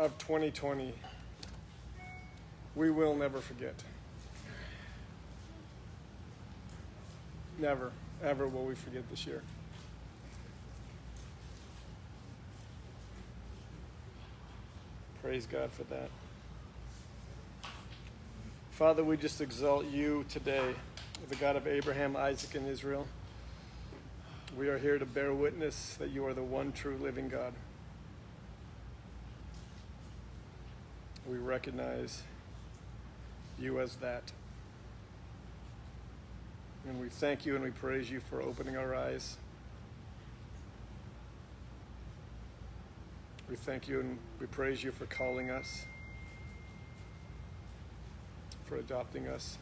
of 2020, we will never forget. Never, ever will we forget this year. Praise God for that. Father, we just exalt you today, the God of Abraham, Isaac, and Israel. We are here to bear witness that you are the one true living God. We recognize you as that. And we thank you and we praise you for opening our eyes. We thank you and we praise you for calling us, for adopting us,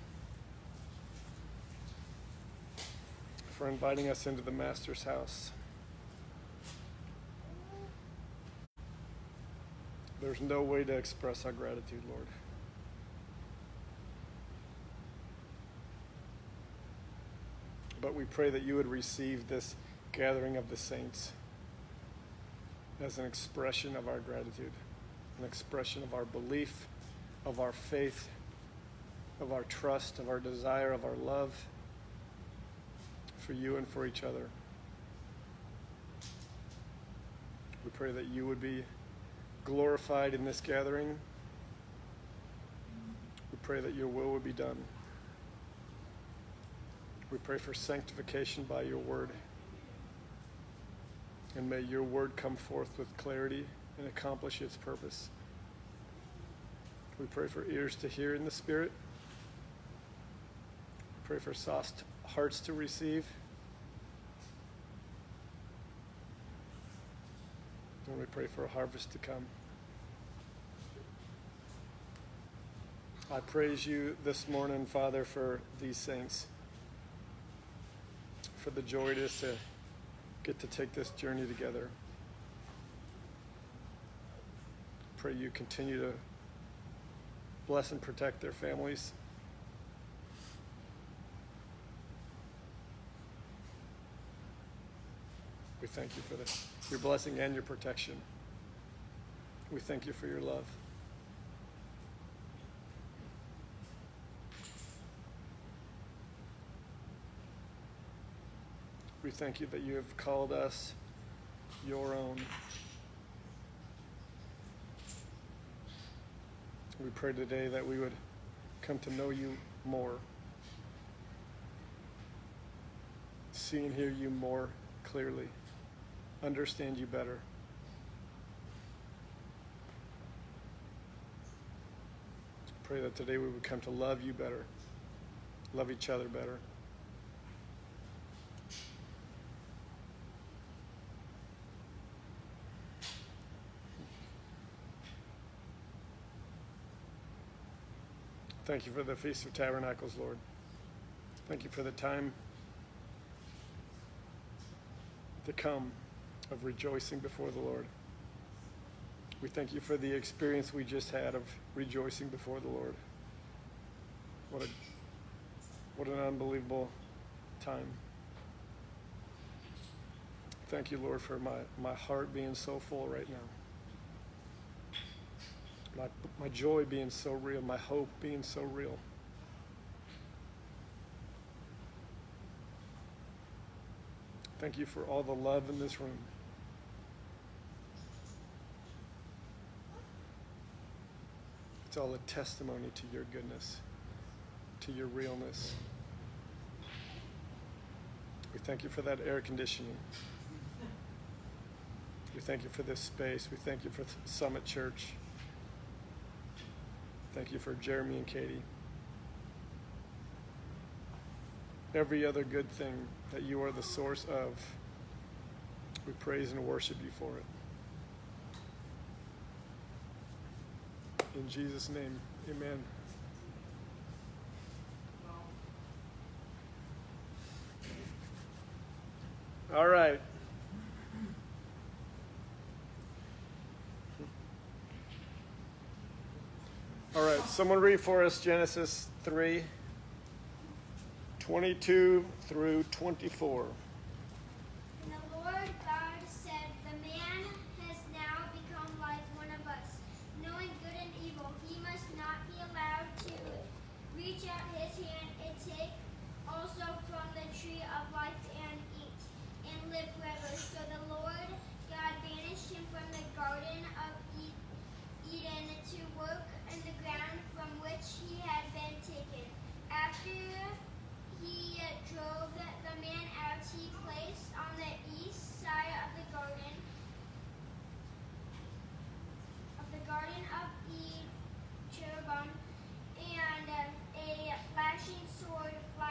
for inviting us into the Master's house. There's no way to express our gratitude, Lord. But we pray that you would receive this gathering of the saints as an expression of our gratitude, an expression of our belief, of our faith, of our trust, of our desire, of our love for you and for each other. We pray that you would be glorified in this gathering. We pray that your will would be done. We pray for sanctification by your word. And may your word come forth with clarity and accomplish its purpose. We pray for ears to hear in the Spirit. We pray for soft hearts to receive. And we pray for a harvest to come. I praise you this morning, Father, for these saints, for the joy it is to get to take this journey together. Pray you continue to bless and protect their families. We thank you for this, your blessing and your protection. We thank you for your love. We thank you that you have called us your own. We pray today that we would come to know you more, see and hear you more clearly, understand you better. Pray that today we would come to love you better, love each other better. Thank you for the Feast of Tabernacles, Lord. Thank you for the time to come of rejoicing before the Lord. We thank you for the experience we just had of rejoicing before the Lord. What a what an unbelievable time. Thank you, Lord, for my, my heart being so full right now my, my joy being so real, my hope being so real. Thank you for all the love in this room. It's all a testimony to your goodness, to your realness. We thank you for that air conditioning. We thank you for this space. We thank you for Summit Church. Thank you for Jeremy and Katie. Every other good thing that you are the source of, we praise and worship you for it. In Jesus' name, amen. All right. All right, someone read for us Genesis 3 22 through 24. And the Lord God said, The man has now become like one of us,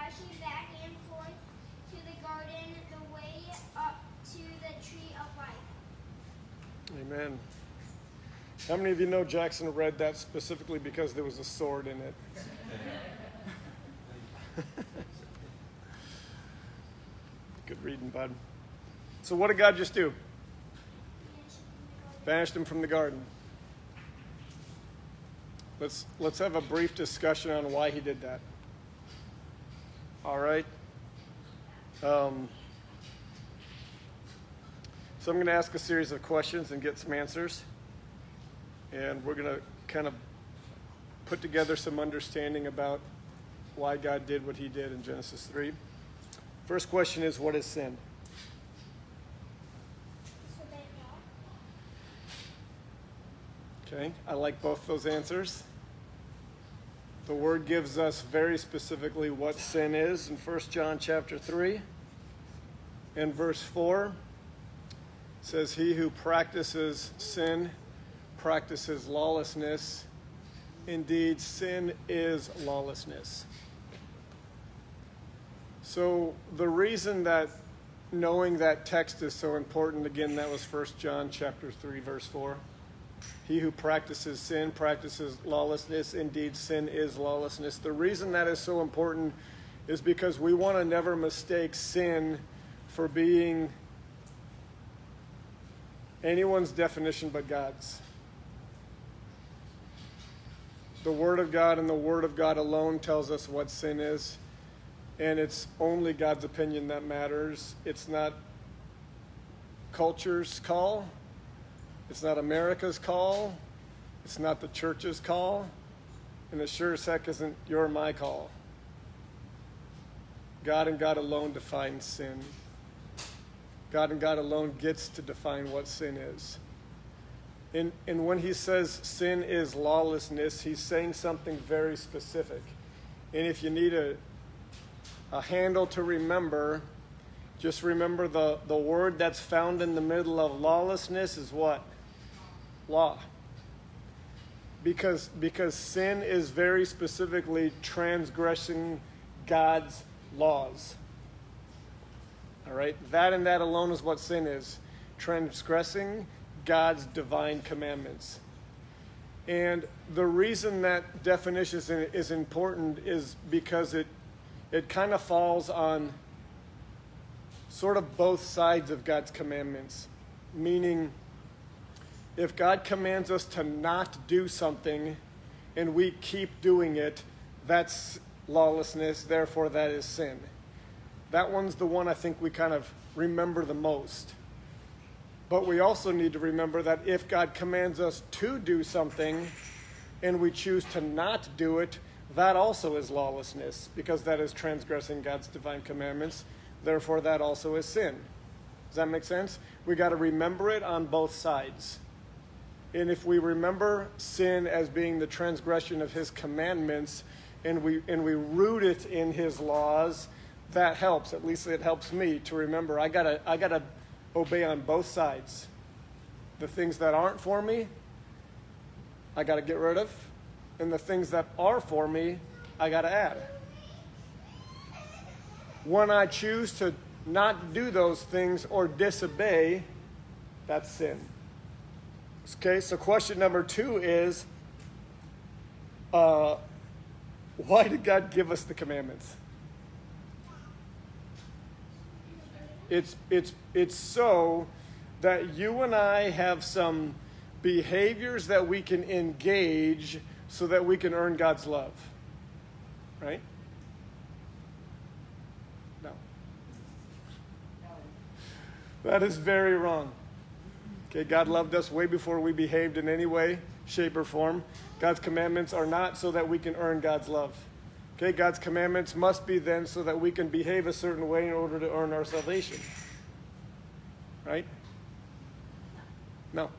rushing back and forth to the garden, the way up to the tree of life. Amen. How many of you know Jackson read that specifically because there was a sword in it? Good reading, bud. So, what did God just do? Banished him from the garden. Let's, let's have a brief discussion on why he did that. All right? Um, so, I'm going to ask a series of questions and get some answers. And we're going to kind of put together some understanding about why God did what he did in Genesis 3. First question is what is sin? Okay, I like both those answers. The word gives us very specifically what sin is in 1 John chapter 3 and verse 4 says he who practices sin practices lawlessness. Indeed, sin is lawlessness. So the reason that knowing that text is so important again that was 1 John chapter 3 verse 4. He who practices sin practices lawlessness. Indeed, sin is lawlessness. The reason that is so important is because we want to never mistake sin for being anyone's definition but God's. The Word of God and the Word of God alone tells us what sin is, and it's only God's opinion that matters. It's not culture's call, it's not America's call. It's not the church's call. And it sure as heck isn't your my call. God and God alone defines sin. God and God alone gets to define what sin is. And, and when he says sin is lawlessness, he's saying something very specific. And if you need a, a handle to remember, just remember the, the word that's found in the middle of lawlessness is what? Law. Because, because sin is very specifically transgressing God's laws. All right? That and that alone is what sin is transgressing God's divine commandments. And the reason that definition is, important is because it, it kind of falls on sort of both sides of God's commandments. Meaning, if God commands us to not do something and we keep doing it, that's lawlessness, therefore, that is sin. That one's the one I think we kind of remember the most. But we also need to remember that if God commands us to do something and we choose to not do it, that also is lawlessness because that is transgressing God's divine commandments. Therefore, that also is sin. Does that make sense? We got to remember it on both sides. And if we remember sin as being the transgression of his commandments and we, and we root it in his laws, that helps. At least it helps me to remember I got to I got to obey on both sides. The things that aren't for me, I got to get rid of. And the things that are for me, I got to add. When I choose to not do those things or disobey, that's sin. Okay, so question number two is uh, why did God give us the commandments? It's, it's, it's so that you and I have some behaviors that we can engage so that we can earn God's love. Right? No. That is very wrong. Okay, God loved us way before we behaved in any way, shape, or form. God's commandments are not so that we can earn God's love. Okay, God's commandments must be then so that we can behave a certain way in order to earn our salvation. Right? No.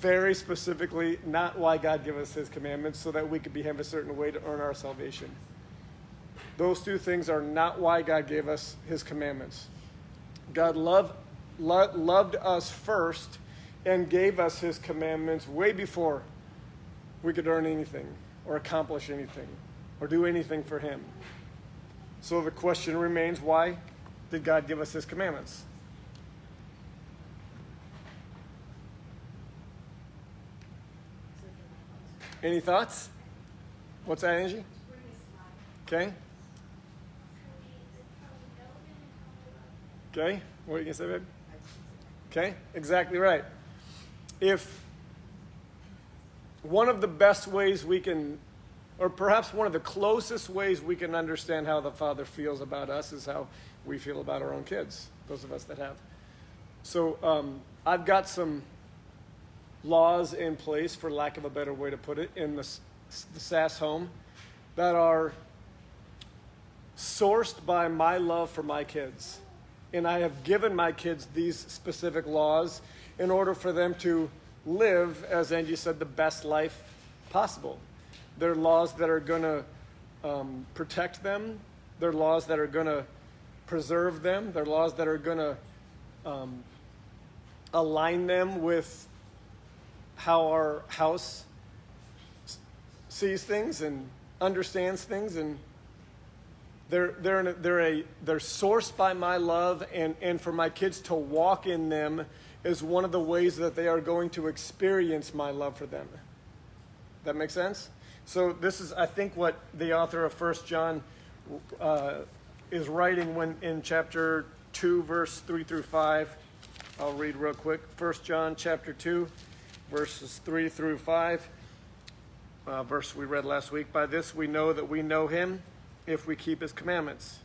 Very specifically, not why God gave us his commandments, so that we could behave a certain way to earn our salvation. Those two things are not why God gave us his commandments. God loved, lo- loved us first and gave us his commandments way before we could earn anything or accomplish anything or do anything for him. So the question remains why did God give us his commandments? Any thoughts? What's that, Angie? Okay. Okay. What are you going to say, babe? Okay. Exactly right. If one of the best ways we can, or perhaps one of the closest ways we can understand how the Father feels about us is how we feel about our own kids, those of us that have. So um, I've got some laws in place, for lack of a better way to put it, in the, the SAS home that are sourced by my love for my kids. And I have given my kids these specific laws in order for them to live, as Angie said, the best life possible. There are laws that are going to um, protect them, there are laws that are going to preserve them, there are laws that are going to um, align them with how our house sees things and understands things. And they're, they're, a, they're, a, they're sourced by my love and, and for my kids to walk in them is one of the ways that they are going to experience my love for them that makes sense so this is i think what the author of First john uh, is writing when in chapter 2 verse 3 through 5 i'll read real quick First john chapter 2 verses 3 through 5. Uh, verse we read last week. By this we know that we know him if we keep his commandments.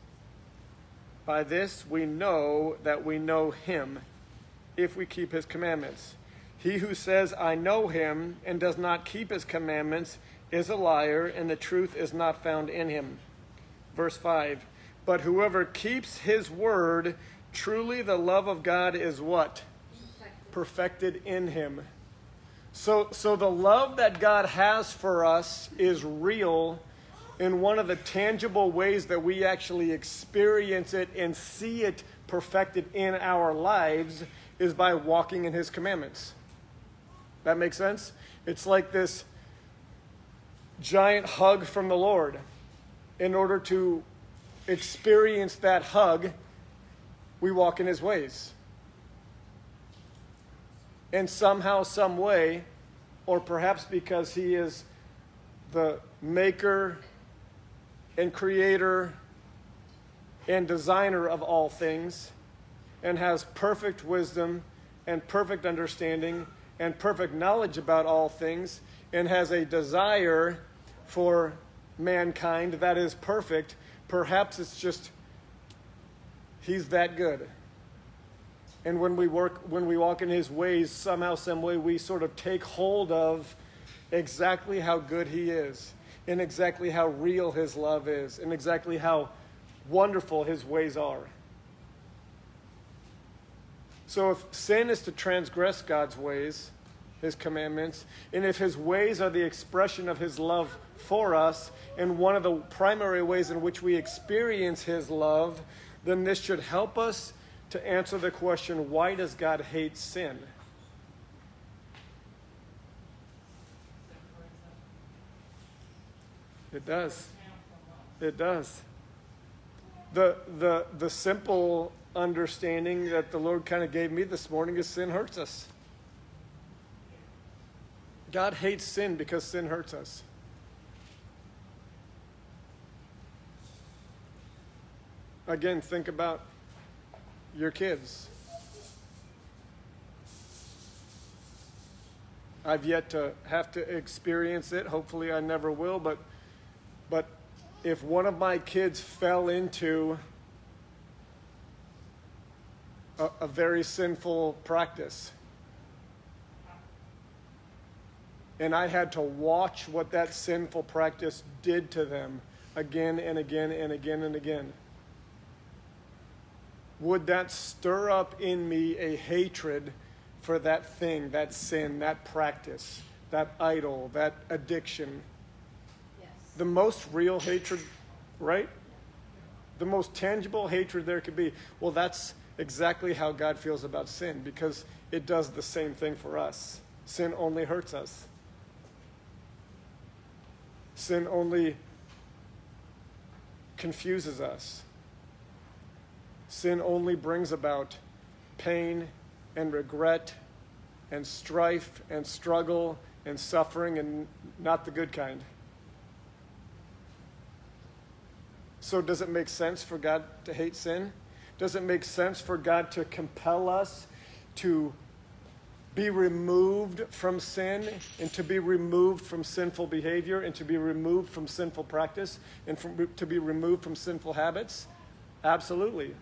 By this we know that we know him if we keep his commandments. He who says, I know him, and does not keep his commandments is a liar, and the truth is not found in him. Verse 5 But whoever keeps his word, truly the love of God is what? Perfected, in him. So, so the love that God has for us is real in one of the tangible ways that we actually experience it and see it perfected in our lives is by walking in His commandments. That makes sense? It's like this giant hug from the Lord. In order to experience that hug, we walk in His ways and somehow, some way, or perhaps because he is the maker and creator and designer of all things and has perfect wisdom and perfect understanding and perfect knowledge about all things and has a desire for mankind that is perfect, perhaps it's just he's that good. And when we work, when we walk in His ways, somehow, some way, we sort of take hold of exactly how good He is, and exactly how real His love is, and exactly how wonderful His ways are. So, if sin is to transgress God's ways, His commandments, and if His ways are the expression of His love for us, and one of the primary ways in which we experience His love, then this should help us to answer the question why does God hate sin? It does. It does. The, the, the simple understanding that the Lord kind of gave me this morning is sin hurts us. God hates sin because sin hurts us. Again, think about your kids. I've yet to have to experience it. Hopefully, I never will. But, but if one of my kids fell into a, a very sinful practice, and I had to watch what that sinful practice did to them again and again and again and again would that stir up in me a hatred for that thing, that sin, that practice, that idol, that addiction? Yes. The most real hatred, right? The most tangible hatred there could be. Well, that's exactly how God feels about sin because it does the same thing for us. Sin only hurts us. Sin only confuses us. Sin only brings about pain and regret and strife and struggle and suffering and not the good kind. So, does it make sense for God to hate sin? Does it make sense for God to compel us to be removed from sin and to be removed from sinful behavior and to be removed from sinful practice and from, to be removed from sinful habits? Absolutely.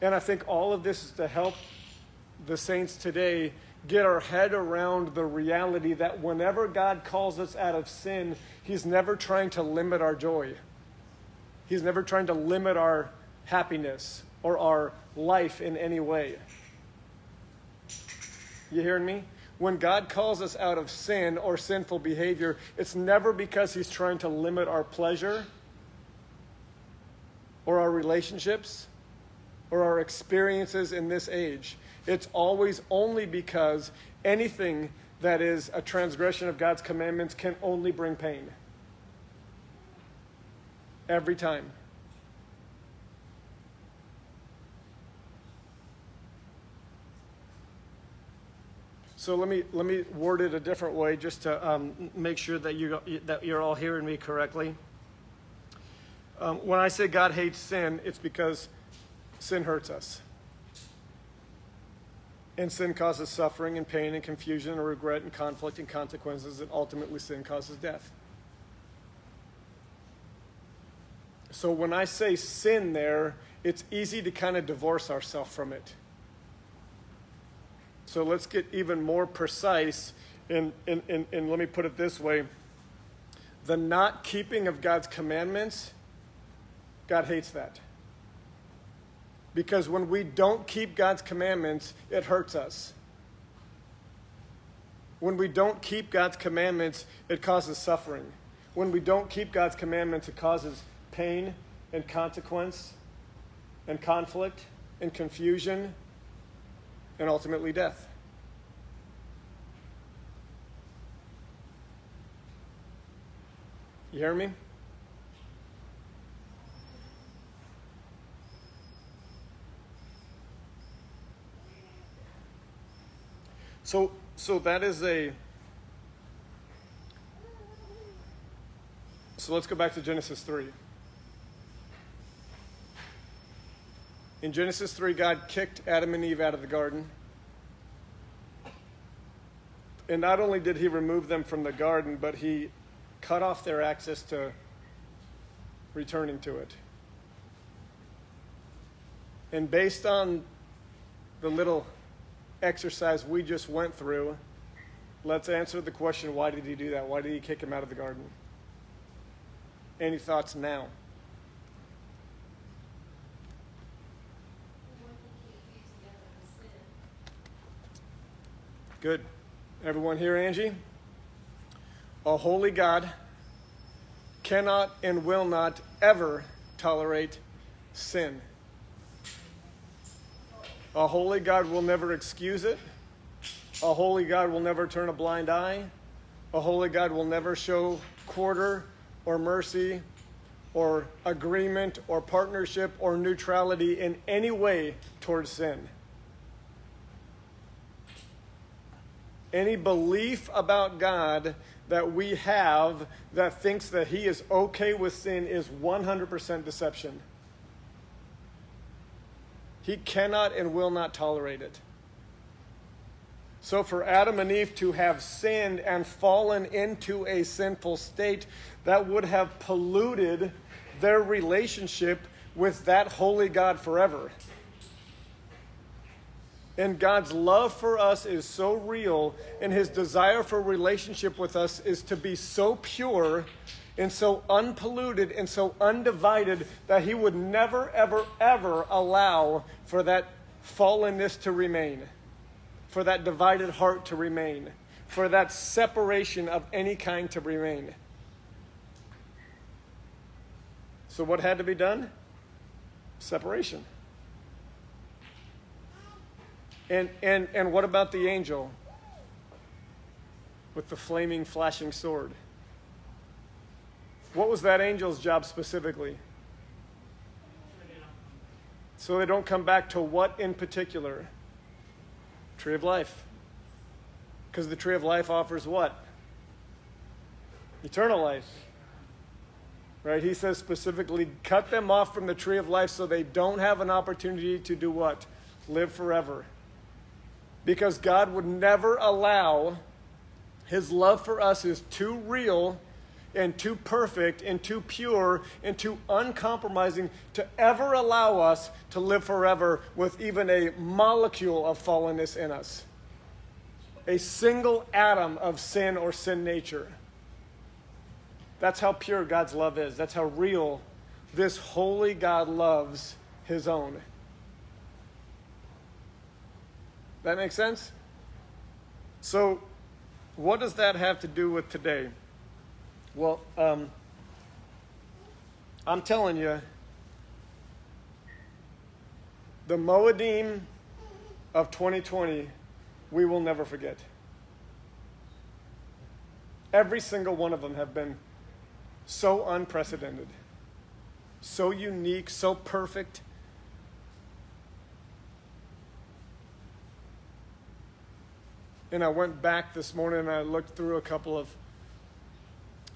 And I think all of this is to help the saints today get our head around the reality that whenever God calls us out of sin, He's never trying to limit our joy. He's never trying to limit our happiness or our life in any way. You hearing me? When God calls us out of sin or sinful behavior, it's never because He's trying to limit our pleasure or our relationships or our experiences in this age. It's always only because anything that is a transgression of God's commandments can only bring pain. Every time. So let me let me word it a different way, just to um, make sure that you that you're all hearing me correctly. Um, when I say God hates sin, it's because sin hurts us, and sin causes suffering and pain and confusion and regret and conflict and consequences, and ultimately sin causes death. So when I say sin, there, it's easy to kind of divorce ourselves from it. So let's get even more precise. And, and, and, and let me put it this way the not keeping of God's commandments, God hates that. Because when we don't keep God's commandments, it hurts us. When we don't keep God's commandments, it causes suffering. When we don't keep God's commandments, it causes pain and consequence and conflict and confusion and ultimately death. You hear me? So, so that is a. So let's go back to Genesis 3. In Genesis 3, God kicked Adam and Eve out of the garden. And not only did he remove them from the garden, but he cut off their access to returning to it. And based on the little exercise we just went through, let's answer the question why did he do that? Why did he kick him out of the garden? Any thoughts now? Good. Everyone here, Angie? A holy God cannot and will not ever tolerate sin. A holy God will never excuse it. A holy God will never turn a blind eye. A holy God will never show quarter or mercy or agreement or partnership or neutrality in any way towards sin. Any belief about God that we have that thinks that He is okay with sin is 100% deception. He cannot and will not tolerate it. So, for Adam and Eve to have sinned and fallen into a sinful state, that would have polluted their relationship with that holy God forever. And God's love for us is so real, and his desire for relationship with us is to be so pure and so unpolluted and so undivided that he would never, ever, ever allow for that fallenness to remain, for that divided heart to remain, for that separation of any kind to remain. So, what had to be done? Separation. And, and, and what about the angel with the flaming, flashing sword? What was that angel's job specifically? So they don't come back to what in particular? Tree of life. Because the tree of life offers what? Eternal life. Right? He says specifically, cut them off from the tree of life so they don't have an opportunity to do what? Live forever. Because God would never allow his love for us is too real and too perfect and too pure and too uncompromising to ever allow us to live forever with even a molecule of fallenness in us. A single atom of sin or sin nature. That's how pure God's love is. That's how real this holy God loves his own. That makes sense? So, what does that have to do with today? Well, um, I'm telling you, the Moedim of 2020, we will never forget. Every single one of them have been so unprecedented, so unique, so perfect. And I went back this morning and I looked through a couple of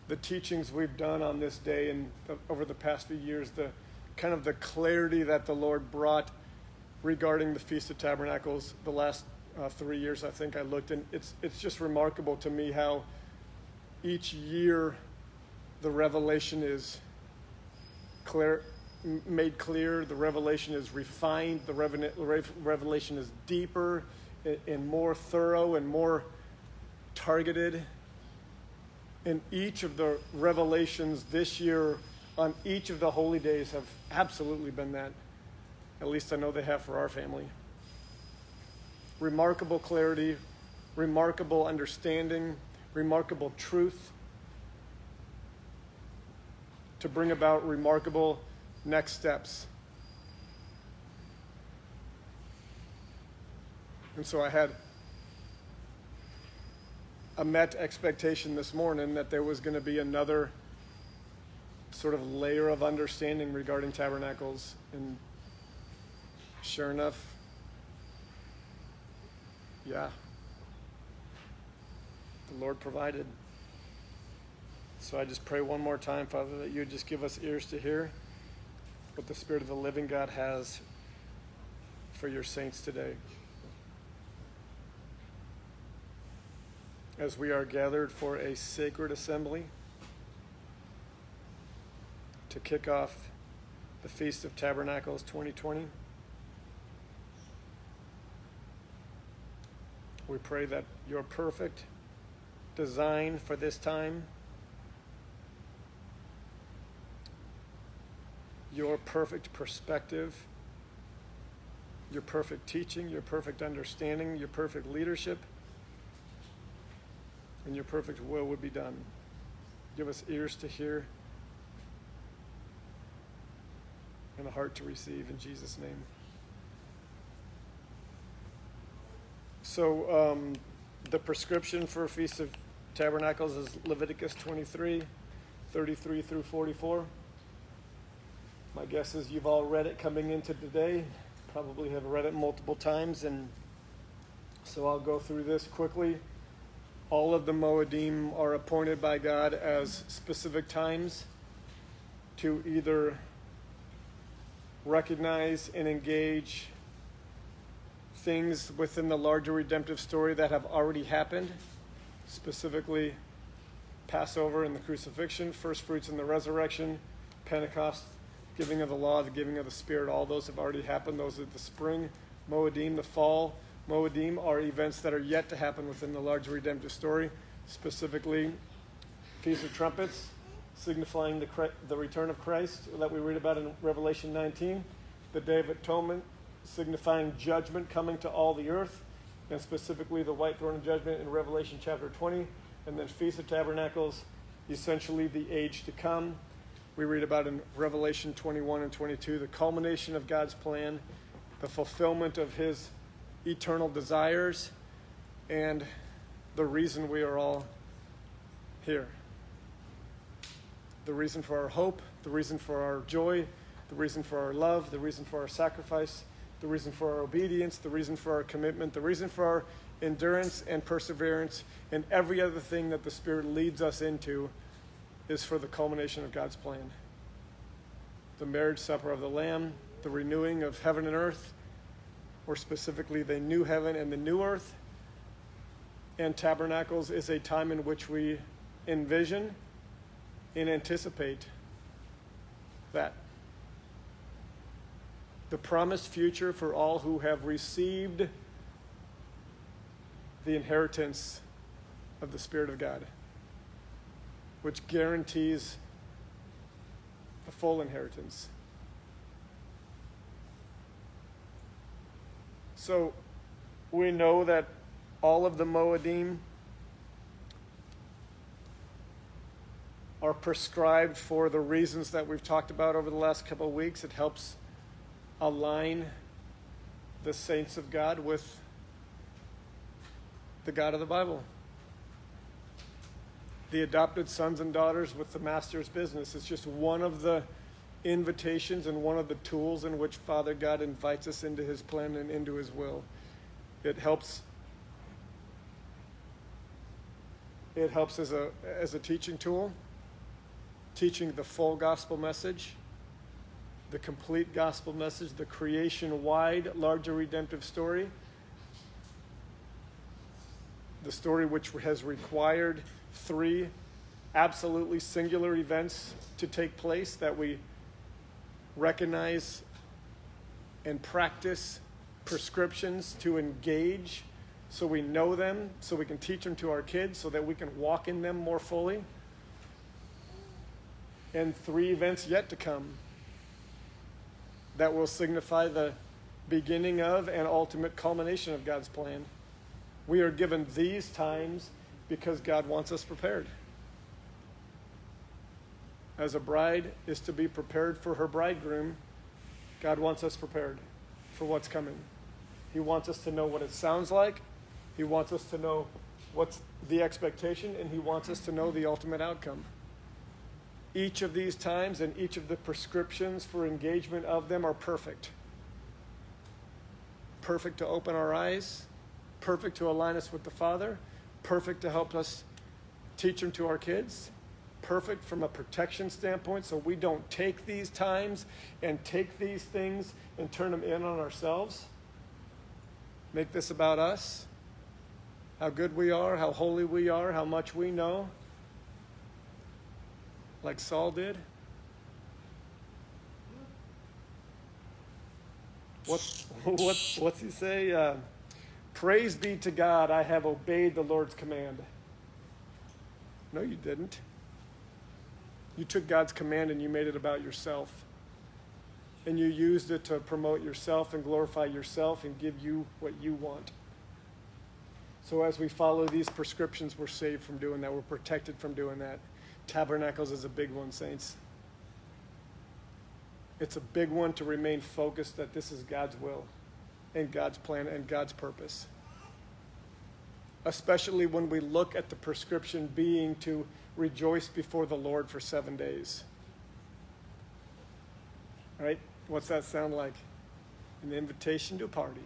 the teachings we've done on this day and over the past few years, the kind of the clarity that the Lord brought regarding the Feast of Tabernacles the last uh, three years, I think I looked, and it's it's just remarkable to me how each year the revelation is clear, made clear, the revelation is refined, the revelation is deeper and more thorough and more targeted in each of the revelations this year on each of the holy days have absolutely been that. At least I know they have for our family. Remarkable clarity, remarkable understanding, remarkable truth to bring about remarkable next steps. And so I had a met expectation this morning that there was going to be another sort of layer of understanding regarding tabernacles. And sure enough, yeah, the Lord provided. So I just pray one more time, Father, that you would just give us ears to hear what the Spirit of the living God has for your saints today. As we are gathered for a sacred assembly to kick off the Feast of Tabernacles 2020. We pray that your perfect design for this time, your perfect perspective, your perfect teaching, your perfect understanding, your perfect leadership and your perfect will would be done. Give us ears to hear and a heart to receive in Jesus' name. So, um, the prescription for Feast of Tabernacles is Leviticus 23 33 through 44. My guess is you've all read it coming into today, probably have read it multiple times, and so I'll go through this quickly all of the Moedim are appointed by God as specific times to either recognize and engage things within the larger redemptive story that have already happened, specifically Passover and the crucifixion, first fruits and the resurrection, Pentecost, giving of the law, the giving of the Spirit, all those have already happened. Those are the spring, Moedim, the fall, Moedim are events that are yet to happen within the larger redemptive story, specifically Feast of Trumpets, signifying the, the return of Christ that we read about in Revelation 19, the Day of Atonement, signifying judgment coming to all the earth, and specifically the white throne of judgment in Revelation chapter 20, and then Feast of Tabernacles, essentially the age to come. We read about in Revelation 21 and 22 the culmination of God's plan, the fulfillment of his eternal desires, and the reason we are all here. the reason for our hope, the reason for our joy, the reason for our love, the reason for our sacrifice, the reason for our obedience, the reason for our commitment, the reason for our endurance and perseverance, and every other thing that the Spirit leads us into is for the culmination of God's plan. The marriage supper of the Lamb, the renewing of heaven and earth, or specifically the new heaven and the new earth. And tabernacles is a time in which we envision and anticipate that. The promised future for all who have received the inheritance of the Spirit of God, which guarantees a full inheritance. So we know that all of the Moedim are prescribed for the reasons that we've talked about over the last couple of weeks. It helps align the saints of God with the God of the Bible. The adopted sons and daughters with the master's business. It's just one of the invitations and one of the tools in which Father God invites us into his plan and into his will. It helps it helps as a as a teaching tool, teaching the full gospel message, the complete gospel message, the creation-wide larger redemptive story the story which has required three absolutely singular events to take place that we recognize and practice prescriptions to engage so we know them, so we can teach them to our kids, so that we can walk in them more fully. And three events yet to come that will signify the beginning of and ultimate culmination of God's plan. We are given these times because God wants us prepared. As a bride is to be prepared for her bridegroom, God wants us prepared for what's coming. He wants us to know what it sounds like, He wants us to know what's the expectation, and He wants us to know the ultimate outcome. Each of these times and each of the prescriptions for engagement of them are perfect. Perfect to open our eyes perfect to align us with the Father, perfect to help us teach them to our kids, perfect from a protection standpoint so we don't take these times and take these things and turn them in on ourselves. Make this about us, how good we are, how holy we are, how much we know, like Saul did. What, what, what's he say? Uh, Praise be to God, I have obeyed the Lord's command. No, you didn't. You took God's command and you made it about yourself. And you used it to promote yourself and glorify yourself and give you what you want. So as we follow these prescriptions, we're saved from doing that. We're protected from doing that. Tabernacles is a big one, saints. It's a big one to remain focused that this is God's will and God's plan and God's purpose. Especially when we look at the prescription being to rejoice before the Lord for seven days. All right? What's that sound like? An invitation to a party.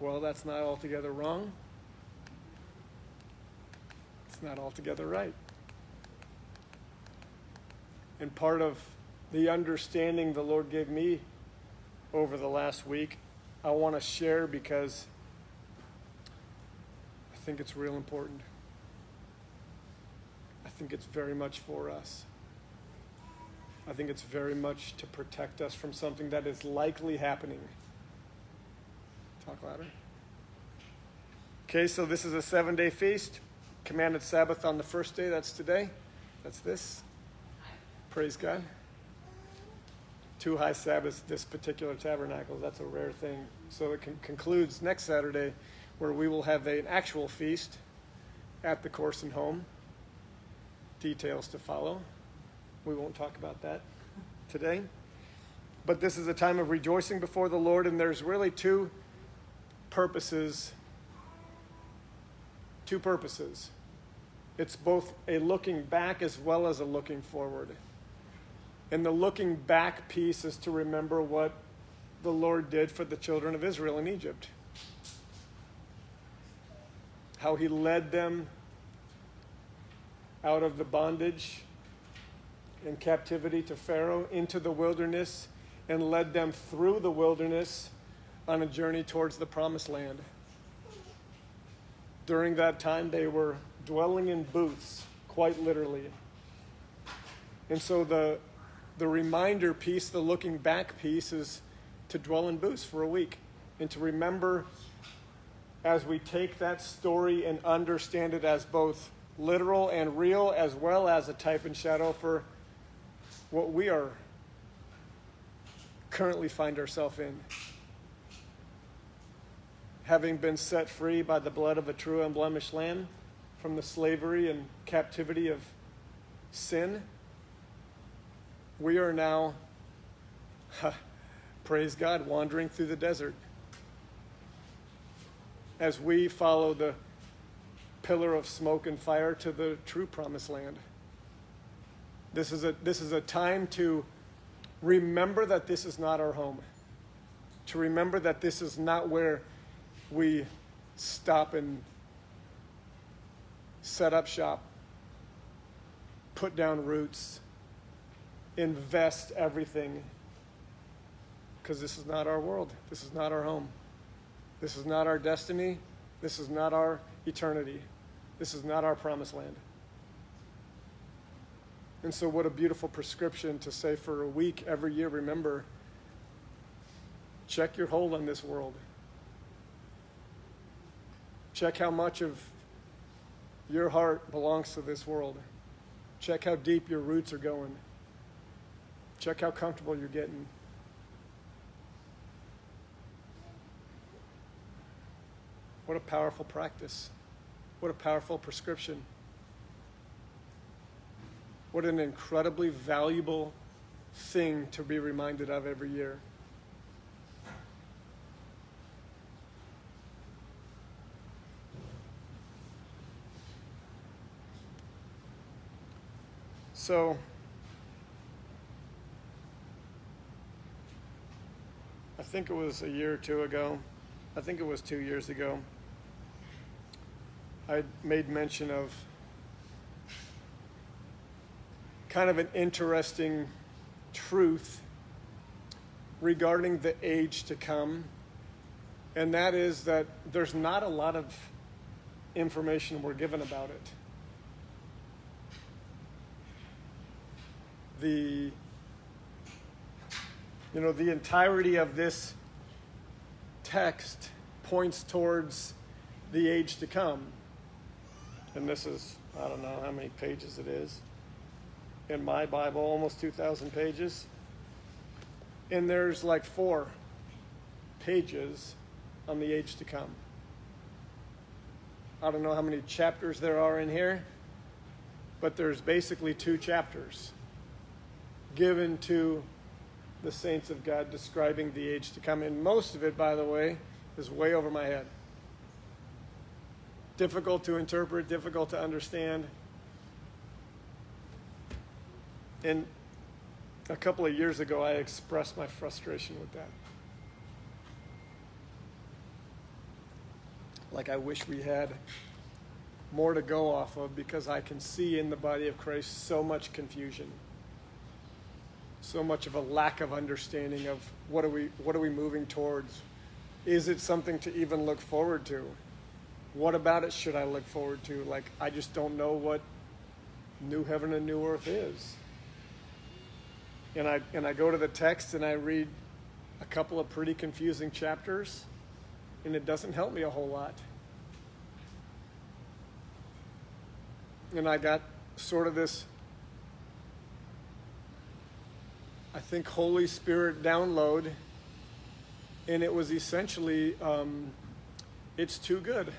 Well, that's not altogether wrong. It's not altogether right. And part of the understanding the Lord gave me over the last week, I want to share because I think it's real important. I think it's very much for us. I think it's very much to protect us from something that is likely happening. Talk louder. Okay, so this is a seven day feast. Commanded Sabbath on the first day. That's today. That's this. Praise God. Two high Sabbaths, this particular tabernacle, that's a rare thing. So it con- concludes next Saturday, where we will have a, an actual feast at the Corson home. Details to follow. We won't talk about that today. But this is a time of rejoicing before the Lord, and there's really two purposes, two purposes. It's both a looking back as well as a looking forward. And the looking back piece is to remember what the Lord did for the children of Israel in Egypt. How he led them out of the bondage and captivity to Pharaoh into the wilderness and led them through the wilderness on a journey towards the promised land. During that time, they were dwelling in booths, quite literally. And so the, the reminder piece, the looking back piece, is to dwell in booths for a week and to remember as we take that story and understand it as both literal and real, as well as a type and shadow for what we are currently find ourselves in. Having been set free by the blood of a true and blemished lamb from the slavery and captivity of sin, we are now, praise God, wandering through the desert as we follow the pillar of smoke and fire to the true promised land. This is a, this is a time to remember that this is not our home, to remember that this is not where we stop and set up shop, put down roots, invest everything, because this is not our world. This is not our home. This is not our destiny. This is not our eternity. This is not our promised land. And so, what a beautiful prescription to say for a week every year remember, check your hold on this world. Check how much of your heart belongs to this world. Check how deep your roots are going. Check how comfortable you're getting. What a powerful practice. What a powerful prescription. What an incredibly valuable thing to be reminded of every year. So, I think it was a year or two ago, I think it was two years ago, I made mention of kind of an interesting truth regarding the age to come, and that is that there's not a lot of information we're given about it. The you know, the entirety of this text points towards the age to come. And this is, I don't know how many pages it is in my Bible, almost 2,000 pages. And there's like four pages on the age to come. I don't know how many chapters there are in here, but there's basically two chapters given to the saints of God describing the age to come. And most of it, by the way, is way over my head. Difficult to interpret, difficult to understand. And a couple of years ago, I expressed my frustration with that. Like, I wish we had more to go off of because I can see in the body of Christ so much confusion, so much of a lack of understanding of what are we, what are we moving towards? Is it something to even look forward to? What about it should I look forward to? Like, I just don't know what new heaven and new earth is and I and I go to the text and I read a couple of pretty confusing chapters, and it doesn't help me a whole lot. And I got sort of this, I think, Holy Spirit download, and it was essentially, um, it's too good.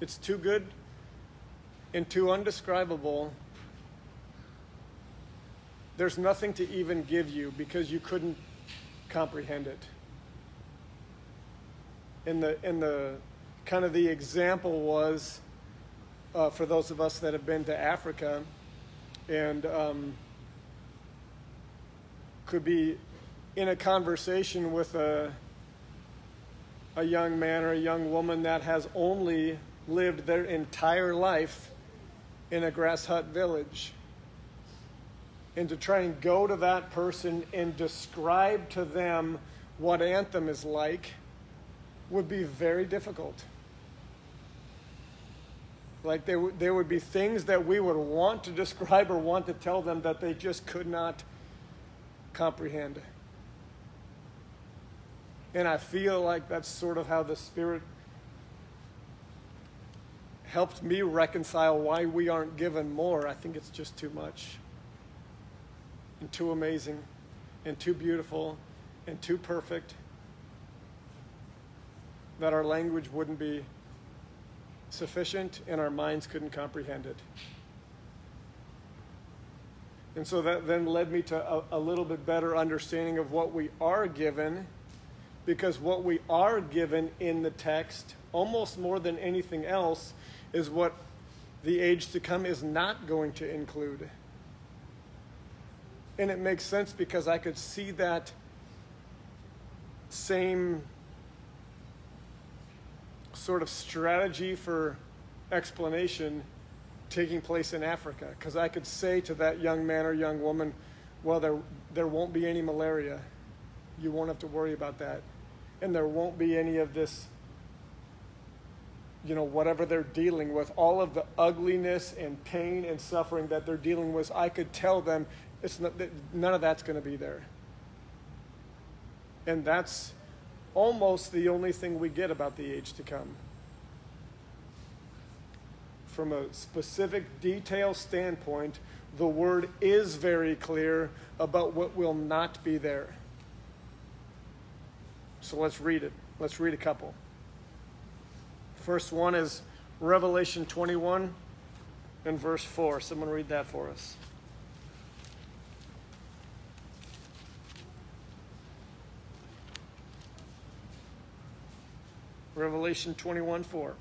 It's too good and too undescribable there's nothing to even give you because you couldn't comprehend it. And the, and the kind of the example was uh, for those of us that have been to Africa and um, could be in a conversation with a, a young man or a young woman that has only lived their entire life in a grass hut village. And to try and go to that person and describe to them what Anthem is like would be very difficult. Like there, w- there would be things that we would want to describe or want to tell them that they just could not comprehend. And I feel like that's sort of how the Spirit helped me reconcile why we aren't given more. I think it's just too much, and too amazing, and too beautiful, and too perfect that our language wouldn't be sufficient and our minds couldn't comprehend it. And so that then led me to a, a, little bit better understanding of what we are given, because what we are given in the text, almost more than anything else, is what the age to come is not going to include. And it makes sense because I could see that same sort of strategy for explanation taking place in Africa. Because I could say to that young man or young woman, well, there, there won't be any malaria. You won't have to worry about that. And there won't be any of this, you know, whatever they're dealing with, all of the ugliness and pain and suffering that they're dealing with. I could tell them it's not, none of that's going to be there. And that's almost the only thing we get about the age to come. From a specific detail standpoint, the word is very clear about what will not be there. So let's read it. Let's read a couple. First one is Revelation 21 and verse 4. Someone read that for us. Revelation 21 4.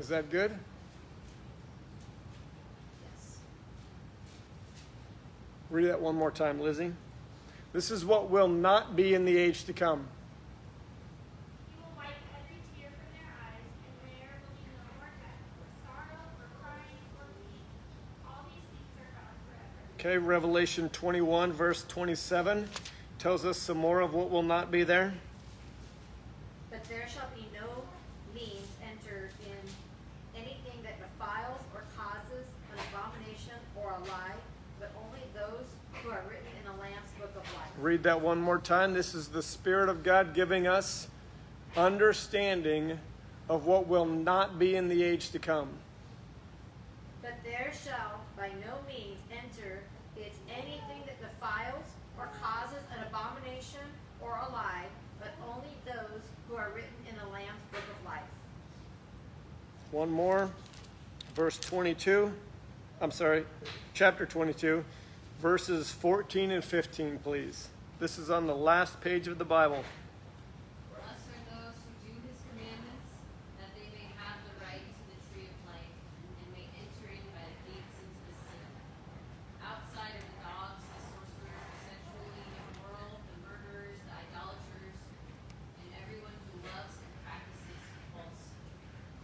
Is that good? Yes. Read that one more time, Lizzie. This is what will not be in the age to come. Okay, Revelation 21, verse 27 tells us some more of what will not be there. But there shall be no means entered in anything that defiles or causes an abomination or a lie, but only those who are written in the Lamb's book of life. Read that one more time. This is the Spirit of God giving us understanding of what will not be in the age to come. But there shall by no means enter it anything that defiles or causes an abomination or a but only those who are written in the Lamb's book of life. One more, verse 22. I'm sorry, chapter 22, verses 14 and 15, please. This is on the last page of the Bible.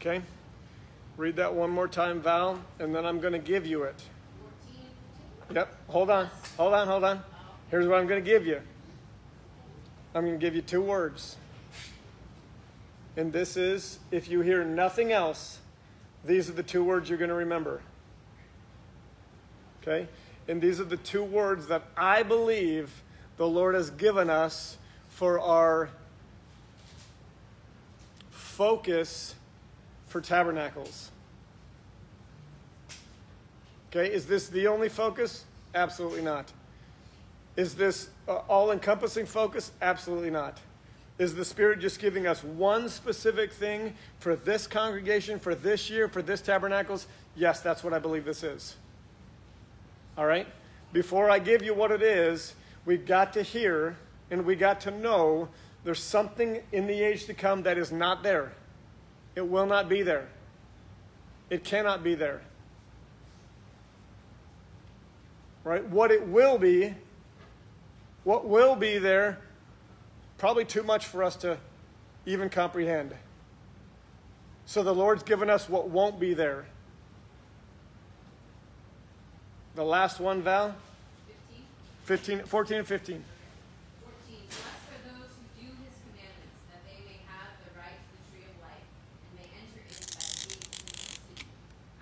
Okay? Read that one more time, Val, and then I'm going to give you it. Yep, hold on, hold on, hold on. Here's what I'm going to give you I'm going to give you two words. And this is if you hear nothing else, these are the two words you're going to remember. Okay? And these are the two words that I believe the Lord has given us for our focus for tabernacles. Okay, is this the only focus? Absolutely not. Is this uh, all encompassing focus? Absolutely not. Is the Spirit just giving us one specific thing for this congregation, for this year, for this tabernacles? Yes, that's what I believe this is. All right? Before I give you what it is, we've got to hear and we got to know there's something in the age to come that is not there. It will not be there. It cannot be there. Right? What it will be, what will be there, probably too much for us to even comprehend. So the Lord's given us what won't be there. The last one, Val? 15, 15, 14 and 15. 14. Blessed are those who do his commandments, that they may have the right to the tree of life, and may enter in by the gates into the city.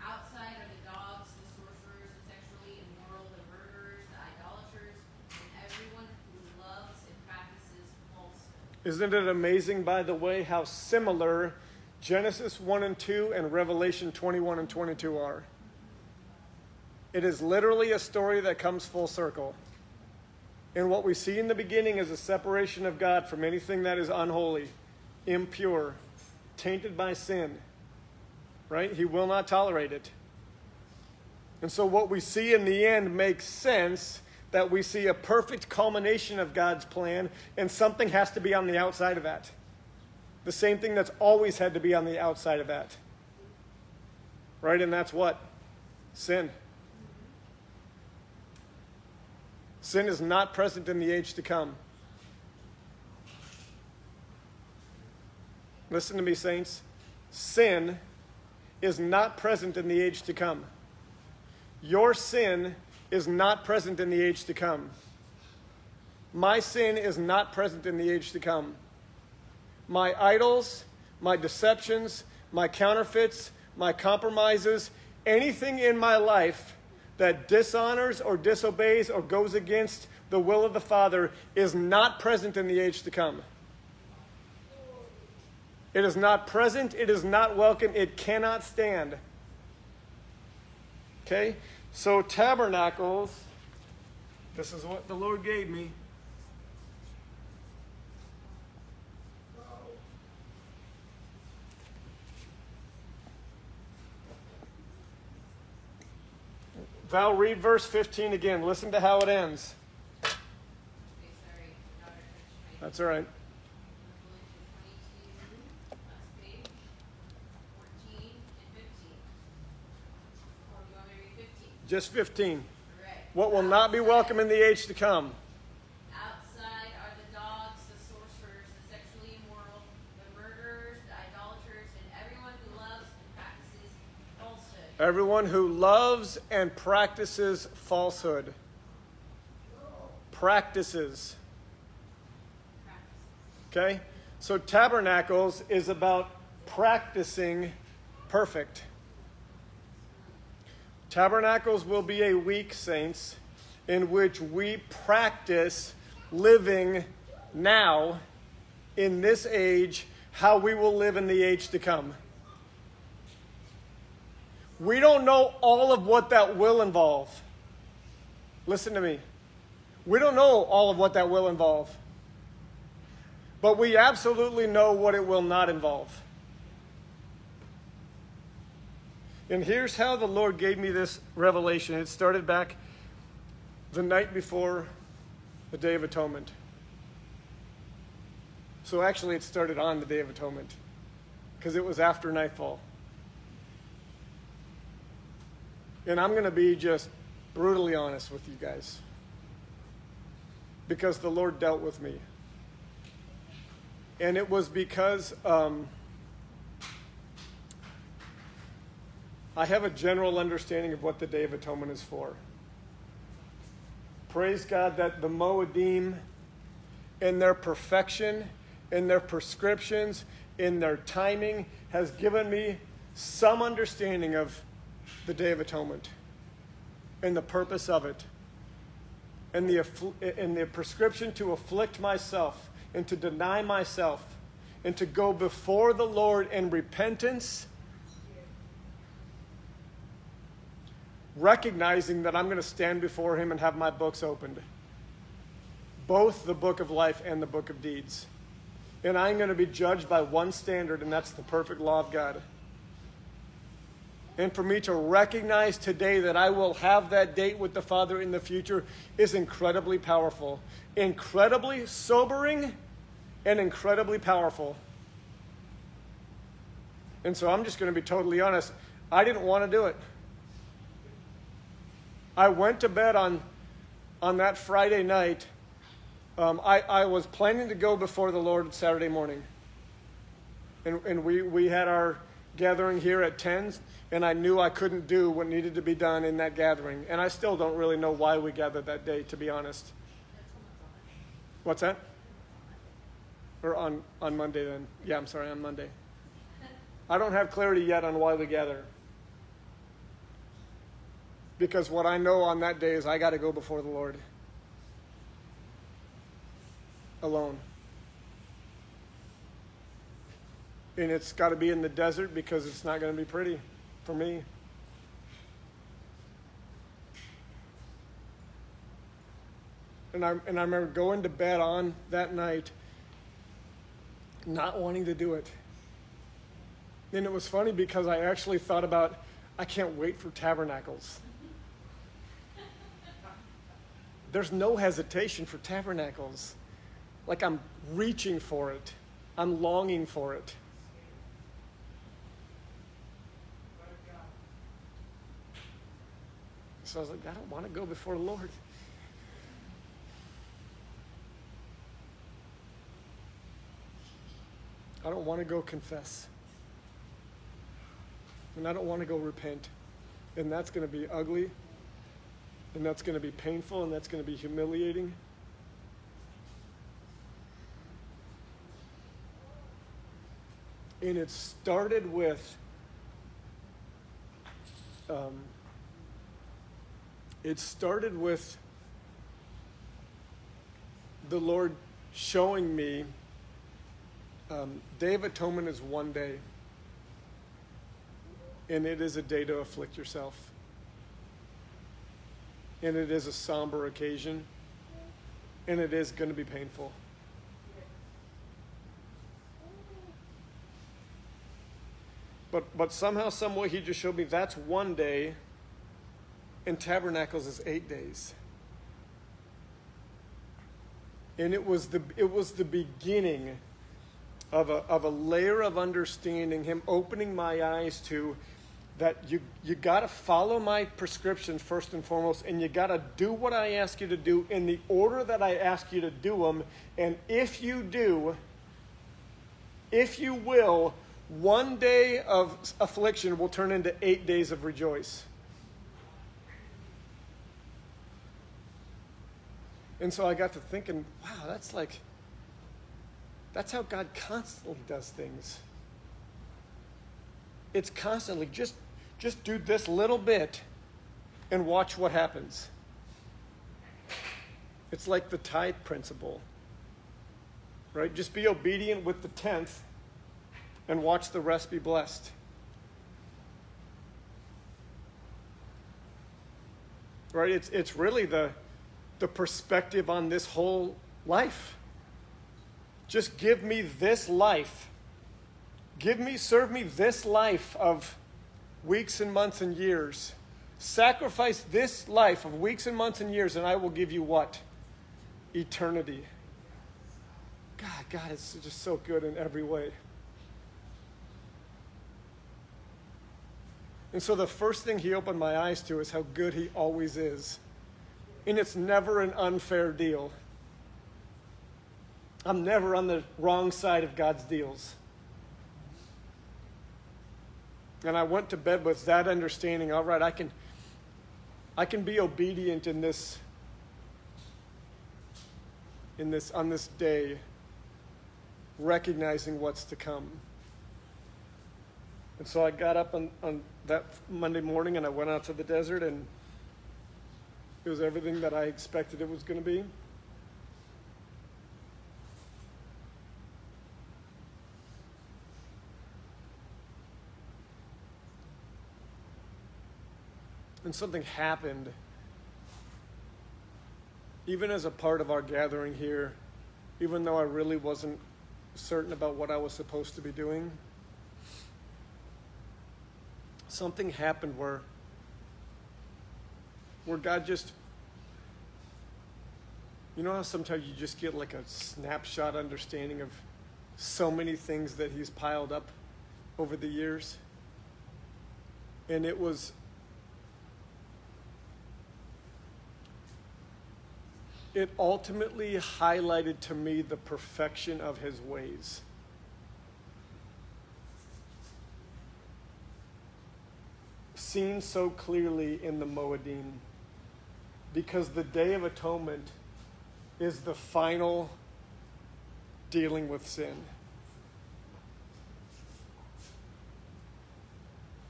Outside are the dogs, the sorcerers, the sexually immoral, the murderers, the idolaters, and everyone who loves and practices falsehood. Isn't it amazing, by the way, how similar Genesis 1 and 2 and Revelation 21 and 22 are? It is literally a story that comes full circle. And what we see in the beginning is a separation of God from anything that is unholy, impure, tainted by sin. Right? He will not tolerate it. And so, what we see in the end makes sense that we see a perfect culmination of God's plan, and something has to be on the outside of that. The same thing that's always had to be on the outside of that. Right? And that's what? Sin. Sin is not present in the age to come. Listen to me, saints. Sin is not present in the age to come. Your sin is not present in the age to come. My sin is not present in the age to come. My idols, my deceptions, my counterfeits, my compromises, anything in my life that dishonors or disobeys or goes against the will of the Father is not present in the age to come. It is not present, it is not welcome, it cannot stand. Okay? So, tabernacles, this is what the Lord gave me. Val, read verse 15 again. Listen to how it ends. Okay, sorry, daughter touched my That's all right. Revelation 22, last page, 14 and 15. Or do you want me to read 15? Just 15. All right. What will not be welcome in the age to come? Outside are the dogs, the sorcerers, the sexually immoral, the murderers, the idolaters, and everyone who loves and practices falsehood. Everyone who loves and practices falsehood. Practices. Okay? So, tabernacles is about practicing perfect. Tabernacles will be a week, saints, in which we practice living now in this age how we will live in the age to come. We don't know all of what that will involve. Listen to me. We don't know all of what that will involve. But we absolutely know what it will not involve. And here's how the Lord gave me this revelation. It started back the night before the Day of Atonement. So actually, it started on the Day of Atonement because it was after nightfall. And I'm going to be just brutally honest with you guys because the Lord dealt with me. And it was because um, I have a general understanding of what the Day of Atonement is for. Praise God that the Moedim, in their perfection, in their prescriptions, in their timing, has given me some understanding of the Day of Atonement and the purpose of it and the, and the prescription to afflict myself and to deny myself and to go before the Lord in repentance, recognizing that I'm going to stand before Him and have my books opened both the book of life and the book of deeds. And I'm going to be judged by one standard, and that's the perfect law of God. And for me to recognize today that I will have that date with the Father in the future is incredibly powerful, incredibly sobering, and incredibly powerful. And so I'm just going to be totally honest. I didn't want to do it. I went to bed on, on that Friday night. Um, I, I was planning to go before the Lord Saturday morning. And, and we, we had our gathering here at 10, and I knew I couldn't do what needed to be done in that gathering. And I still don't really know why we gathered that day, to be honest. What's that? Or on, on Monday then? Yeah, I'm sorry, on Monday. I don't have clarity yet on why we gather. Because what I know on that day is I got to go before the Lord alone. And it's got to be in the desert because it's not going to be pretty for me. And I, and I remember going to bed on that night, not wanting to do it. And it was funny because I actually thought about, I can't wait for tabernacles. There's no hesitation for tabernacles. Like I'm reaching for it, I'm longing for it. So I was like, I don't want to go before the Lord. I don't want to go confess. And I don't want to go repent. And that's going to be ugly. And that's going to be painful. And that's going to be humiliating. And it started with um, it started with the Lord showing me um, Day of Atonement is one day, and it is a day to afflict yourself. And it is a somber occasion, and it is going to be painful. But, but somehow, some way, he just showed me that's one day, and tabernacles is eight days. And it was the, it was the beginning of a, of a layer of understanding, him opening my eyes to that you, you got to follow my prescriptions first and foremost, and you got to do what I ask you to do in the order that I ask you to do them. And if you do, if you will, one day of affliction will turn into eight days of rejoice. And so I got to thinking, wow, that's like, that's how God constantly does things. It's constantly just just do this little bit and watch what happens. It's like the tithe principle. Right? Just be obedient with the tenth and watch the rest be blessed. Right? It's it's really the the perspective on this whole life. Just give me this life. Give me, serve me this life of weeks and months and years. Sacrifice this life of weeks and months and years, and I will give you what? Eternity. God, God is just so good in every way. And so the first thing he opened my eyes to is how good he always is. And it's never an unfair deal. I'm never on the wrong side of God's deals. And I went to bed with that understanding, all right, I can I can be obedient in this in this on this day recognizing what's to come. And so I got up on, on that Monday morning and I went out to the desert and it was everything that I expected it was going to be. And something happened even as a part of our gathering here even though i really wasn't certain about what I was supposed to be doing, something happened where where God just you know how sometimes you just get like a snapshot understanding of so many things that he's piled up over the years? And it was it ultimately highlighted to me the perfection of his ways. Seen so clearly in the Moedim, because the Day of Atonement is the final dealing with sin.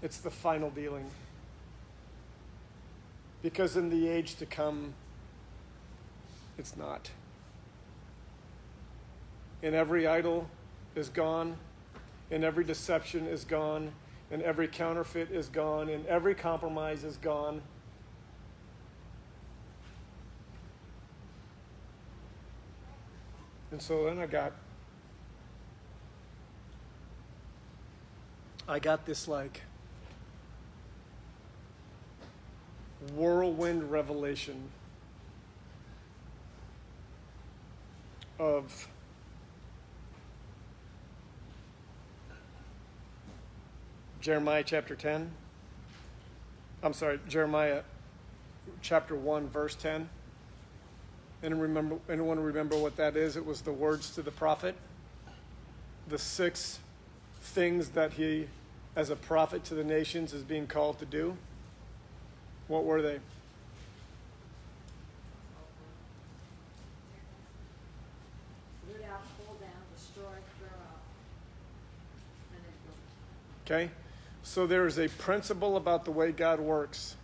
It's the final dealing. Because in the age to come, it's not. And every idol is gone, and every deception is gone, and every counterfeit is gone, and every compromise is gone. And so then I got I got this like whirlwind revelation of Jeremiah chapter 10. I'm sorry, Jeremiah chapter 1, verse 10. And remember, anyone remember what that is? It was the words to the prophet. The six things that he, as a prophet to the nations, is being called to do. What were they? Root out, pull down, destroy, throw out. And then build. Okay? So there is a principle about the way God works.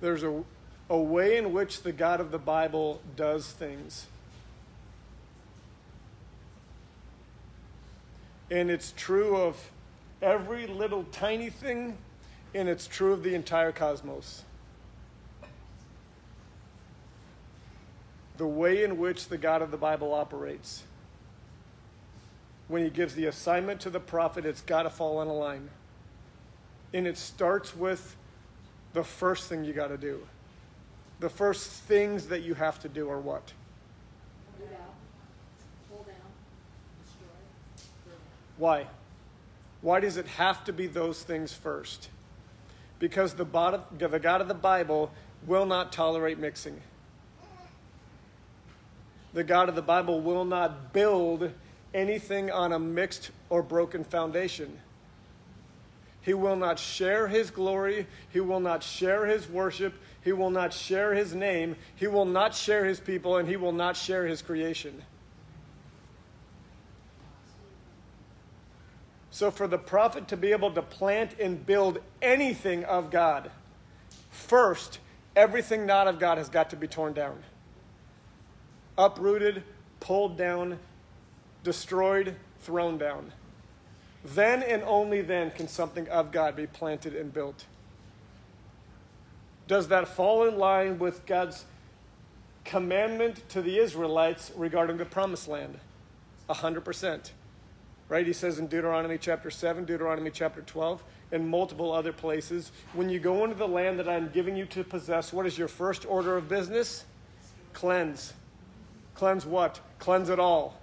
There's a, a way in which the God of the Bible does things. And it's true of every little tiny thing, and it's true of the entire cosmos. The way in which the God of the Bible operates. When he gives the assignment to the prophet, it's got to fall in a line. And it starts with the first thing you got to do. The first things that you have to do are what? Root out, pull down, destroy. Why? Why does it have to be those things first? Because the, the God of the Bible will not tolerate mixing. The God of the Bible will not build anything on a mixed or broken foundation. He will not share his glory. He will not share his worship. He will not share his name. He will not share his people, and he will not share his creation. So, for the prophet to be able to plant and build anything of God, first, everything not of God has got to be torn down, uprooted, pulled down, destroyed, thrown down. Then and only then can something of God be planted and built. Does that fall in line with God's commandment to the Israelites regarding the promised land? A hundred percent. Right? He says in Deuteronomy chapter 7, Deuteronomy chapter 12, and multiple other places, when you go into the land that I'm giving you to possess, what is your first order of business? Cleanse. Cleanse what? Cleanse it all.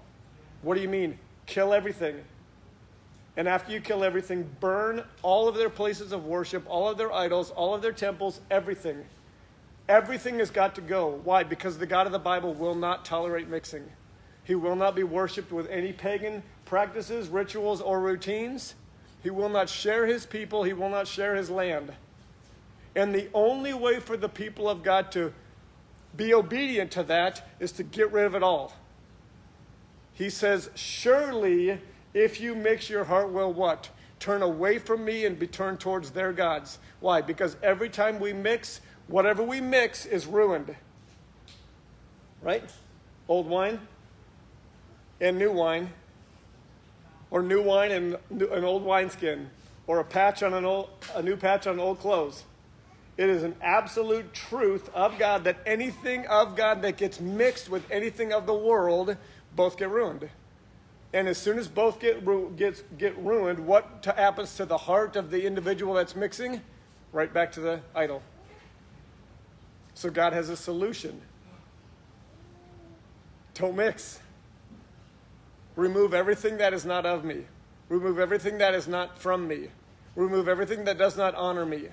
What do you mean? Kill everything. And after you kill everything, burn all of their places of worship, all of their idols, all of their temples, everything. Everything has got to go. Why? Because the God of the Bible will not tolerate mixing. He will not be worshiped with any pagan practices, rituals, or routines. He will not share his people. He will not share his land. And the only way for the people of God to be obedient to that is to get rid of it all. He says, Surely if you mix your heart will what? Turn away from me and be turned towards their gods. Why? Because every time we mix, whatever we mix is ruined. Right? Old wine and new wine, or new wine and an old wineskin, or a patch on an old, a new patch on old clothes. It is an absolute truth of God that anything of God that gets mixed with anything of the world, both get ruined. And as soon as both get, ru- gets, get ruined, what to, happens to the heart of the individual that's mixing? Right back to the idol. So God has a solution. Don't mix. Remove everything that is not of me. Remove everything that is not from me. Remove everything that does not honor me.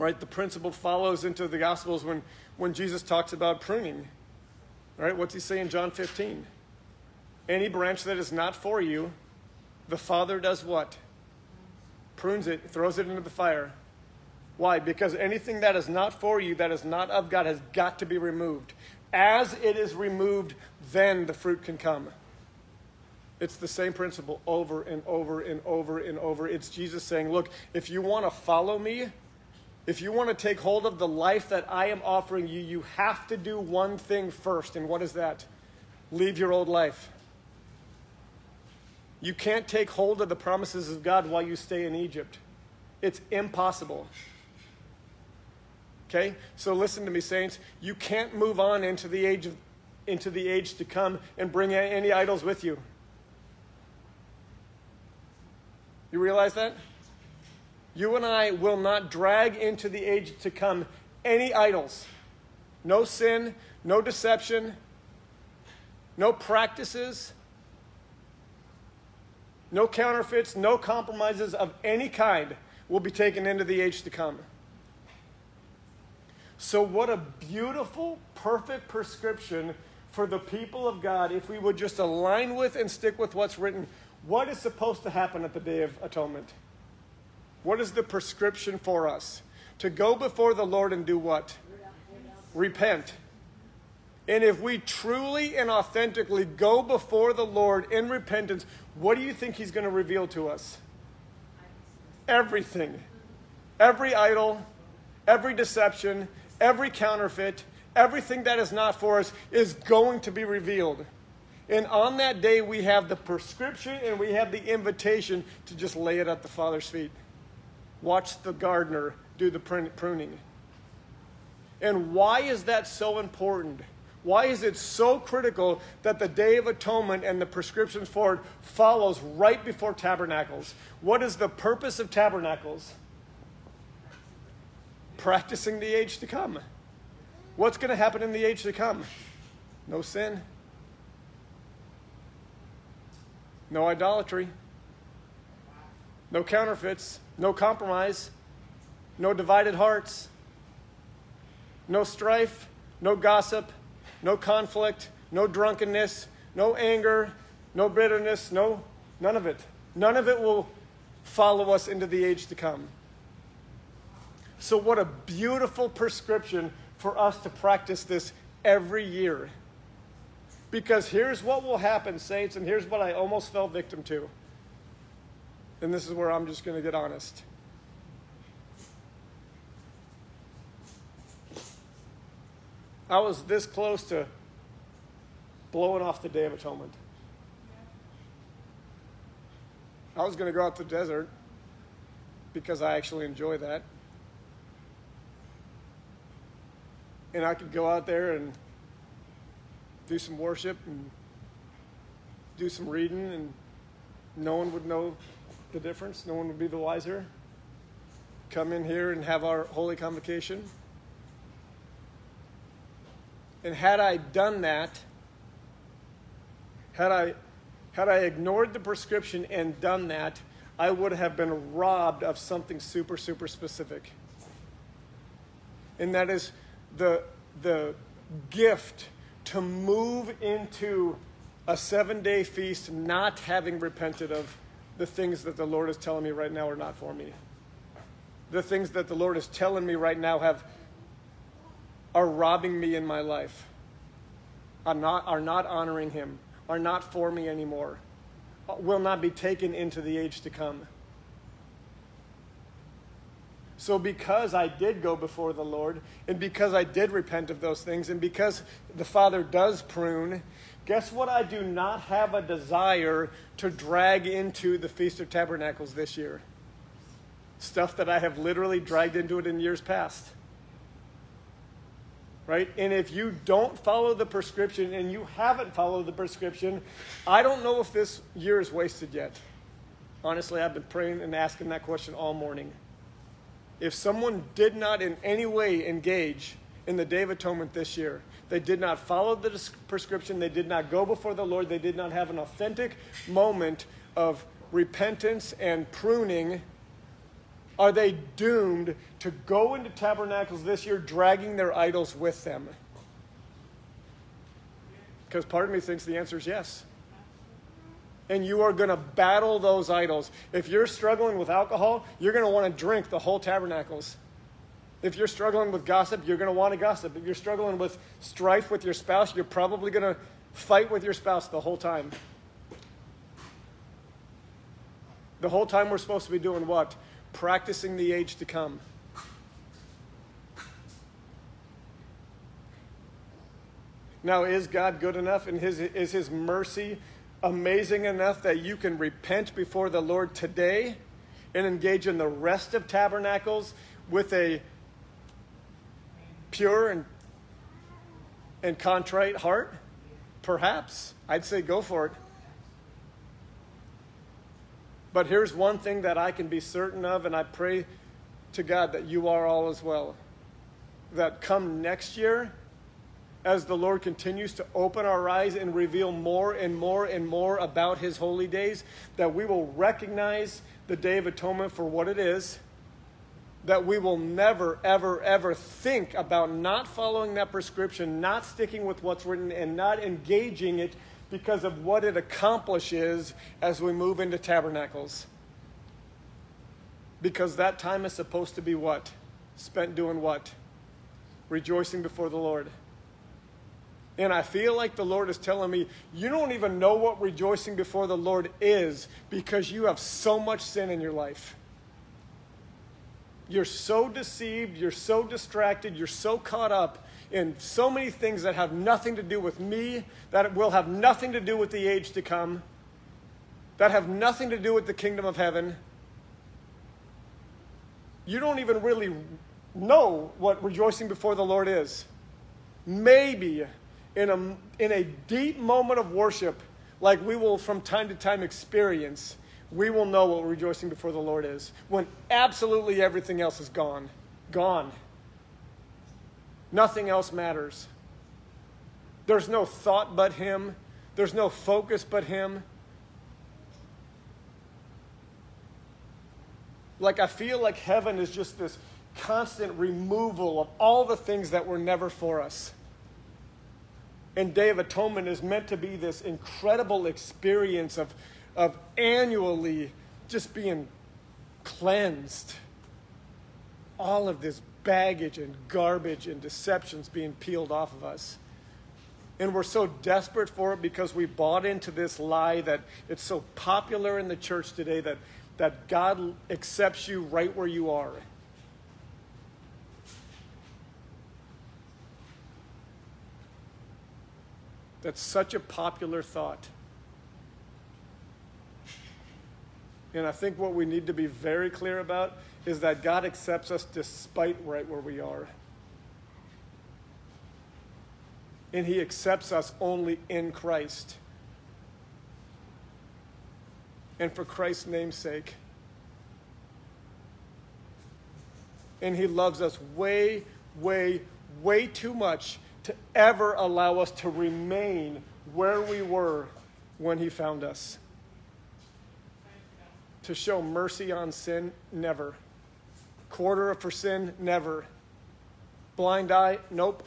Right? The principle follows into the Gospels when, when Jesus talks about pruning. Right? What's he say in John 15? Any branch that is not for you, the Father does what? Prunes it, throws it into the fire. Why? Because anything that is not for you, that is not of God, has got to be removed. As it is removed, then the fruit can come. It's the same principle over and over and over and over. It's Jesus saying, Look, if you want to follow me, if you want to take hold of the life that I am offering you, you have to do one thing first. And what is that? Leave your old life. You can't take hold of the promises of God while you stay in Egypt. It's impossible. Okay? So listen to me, saints. You can't move on into the age of, into the age to come and bring any idols with you. You realize that? You and I will not drag into the age to come any idols. No sin, no deception, no practices, no counterfeits, no compromises of any kind will be taken into the age to come. So, what a beautiful, perfect prescription for the people of God if we would just align with and stick with what's written. What is supposed to happen at the Day of Atonement? What is the prescription for us? To go before the Lord and do what? Repent. And if we truly and authentically go before the Lord in repentance, what do you think He's going to reveal to us? Everything. Every idol, every deception, every counterfeit, everything that is not for us is going to be revealed. And on that day, we have the prescription and we have the invitation to just lay it at the Father's feet. Watch the gardener do the pruning. And why is that so important? Why is it so critical that the Day of Atonement and the prescriptions for it follows right before tabernacles? What is the purpose of tabernacles? Practicing the age to come. What's going to happen in the age to come? No sin, no idolatry, no counterfeits, no compromise, no divided hearts, no strife, no gossip, no conflict, no drunkenness, no anger, no bitterness, no, none of it. None of it will follow us into the age to come. So, what a beautiful prescription for us to practice this every year. Because here's what will happen, saints, and here's what I almost fell victim to. And this is where I'm just going to get honest. I was this close to blowing off the Day of Atonement. I was going to go out to the desert because I actually enjoy that. And I could go out there and do some worship and do some reading, and no one would know the difference. No one would be the wiser. Come in here and have our holy convocation. And had I done that, had I, had I ignored the prescription and done that, I would have been robbed of something super, super specific. And that is the, the gift to move into a seven day feast not having repented of the things that the Lord is telling me right now are not for me. The things that the Lord is telling me right now have are robbing me in my life. Are not, are not honoring him, are not for me anymore, uh, will not be taken into the age to come. So, because I did go before the Lord, and because I did repent of those things, and because the Father does prune, guess what? I do not have a desire to drag into the Feast of Tabernacles this year. Stuff that I have literally dragged into it in years past. Right? And if you don't follow the prescription and you haven't followed the prescription, I don't know if this year is wasted yet. Honestly, I've been praying and asking that question all morning. If someone did not in any way engage in the Day of Atonement this year, they did not follow the prescription, they did not go before the Lord, they did not have an authentic moment of repentance and pruning, are they doomed to go into tabernacles this year dragging their idols with them? Because part of me thinks the answer is yes. And you are going to battle those idols. If you're struggling with alcohol, you're going to want to drink the whole tabernacles. If you're struggling with gossip, you're going to want to gossip. If you're struggling with strife with your spouse, you're probably going to fight with your spouse the whole time. The whole time we're supposed to be doing what? Practicing the age to come. Now, is God good enough and his, is His mercy amazing enough that you can repent before the Lord today and engage in the rest of tabernacles with a pure and, and contrite heart? Perhaps. I'd say go for it. But here's one thing that I can be certain of, and I pray to God that you are all as well. That come next year, as the Lord continues to open our eyes and reveal more and more and more about His holy days, that we will recognize the Day of Atonement for what it is, that we will never, ever, ever think about not following that prescription, not sticking with what's written, and not engaging it because of what it accomplishes as we move into tabernacles. Because that time is supposed to be what? Spent doing what? Rejoicing before the Lord. And I feel like the Lord is telling me, you don't even know what rejoicing before the Lord is because you have so much sin in your life. You're so deceived, you're so distracted, you're so caught up in so many things that have nothing to do with me, that will have nothing to do with the age to come, that have nothing to do with the kingdom of heaven. You don't even really know what rejoicing before the Lord is. Maybe in a, in a deep moment of worship, like we will from time to time experience, we will know what rejoicing before the Lord is when absolutely everything else is gone. Gone. Nothing else matters. There's no thought but Him, there's no focus but Him. Like, I feel like heaven is just this constant removal of all the things that were never for us. And Day of Atonement is meant to be this incredible experience of, of annually just being cleansed. All of this baggage and garbage and deceptions being peeled off of us. And we're so desperate for it because we bought into this lie that it's so popular in the church today that, that God accepts you right where you are. That's such a popular thought. And I think what we need to be very clear about is that God accepts us despite right where we are. And He accepts us only in Christ. And for Christ's name's sake. And He loves us way, way, way too much to ever allow us to remain where we were when He found us. To show mercy on sin, never. Quarter for sin, never. Blind eye, nope.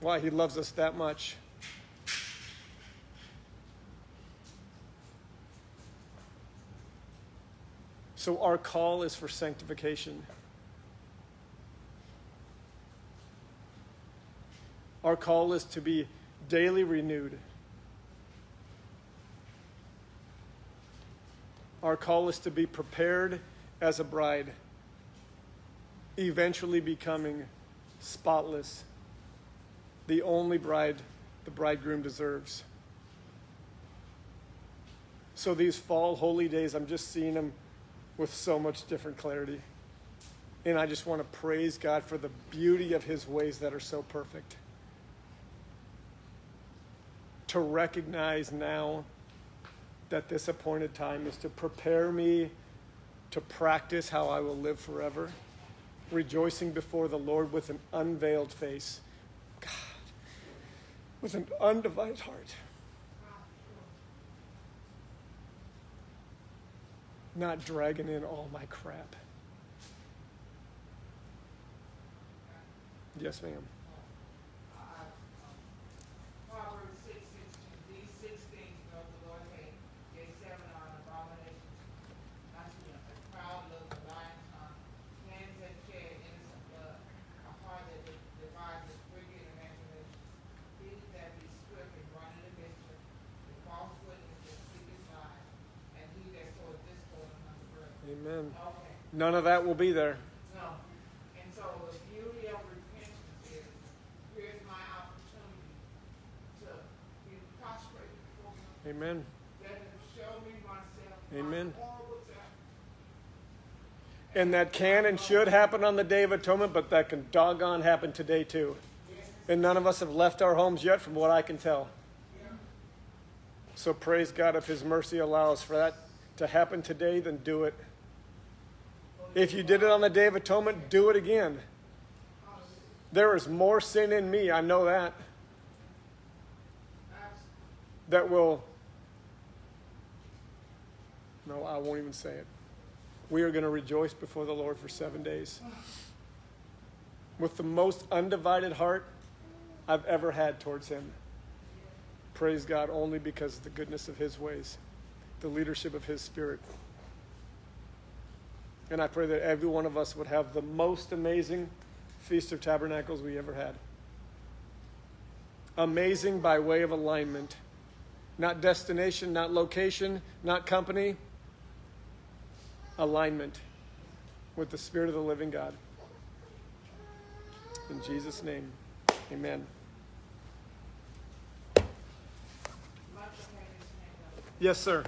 Why? He loves us that much. So our call is for sanctification. Our call is to be daily renewed. Our call is to be prepared as a bride, eventually becoming spotless, the only bride the bridegroom deserves. So these fall holy days, I'm just seeing them with so much different clarity. And I just want to praise God for the beauty of his ways that are so perfect. To recognize now that this appointed time is to prepare me to practice how I will live forever, rejoicing before the Lord with an unveiled face, God, with an undivided heart. Not dragging in all my crap. Yes, ma'am. Proverbs six sixteen, these six things doth the Lord hate, yea, seven are an abomination. Unto him, a proud look, a lying tongue, hands that shed innocent blood, a heart that de- devises wicked imaginations. He that be swift in running to mischief, the false witness that speaketh lies, and he that soweth discord among the brethren. Amen. Okay. None of that will be there. No. And so the beauty of repentance is, here's my opportunity to be prostrate before. Amen. Let him show me myself. Amen. My. And that can and should happen on the Day of Atonement, but that can doggone happen today too. And none of us have left our homes yet, from what I can tell. So praise God if His mercy allows for that to happen today, then do it. If you did it on the Day of Atonement, do it again. There is more sin in me, I know that, that will. No, I won't even say it. We are going to rejoice before the Lord for seven days with the most undivided heart I've ever had towards Him. Praise God only because of the goodness of His ways, the leadership of His Spirit. And I pray that every one of us would have the most amazing Feast of Tabernacles we ever had. Amazing by way of alignment, not destination, not location, not company, alignment with the Spirit of the living God. In Jesus' name, amen. Yes, sir.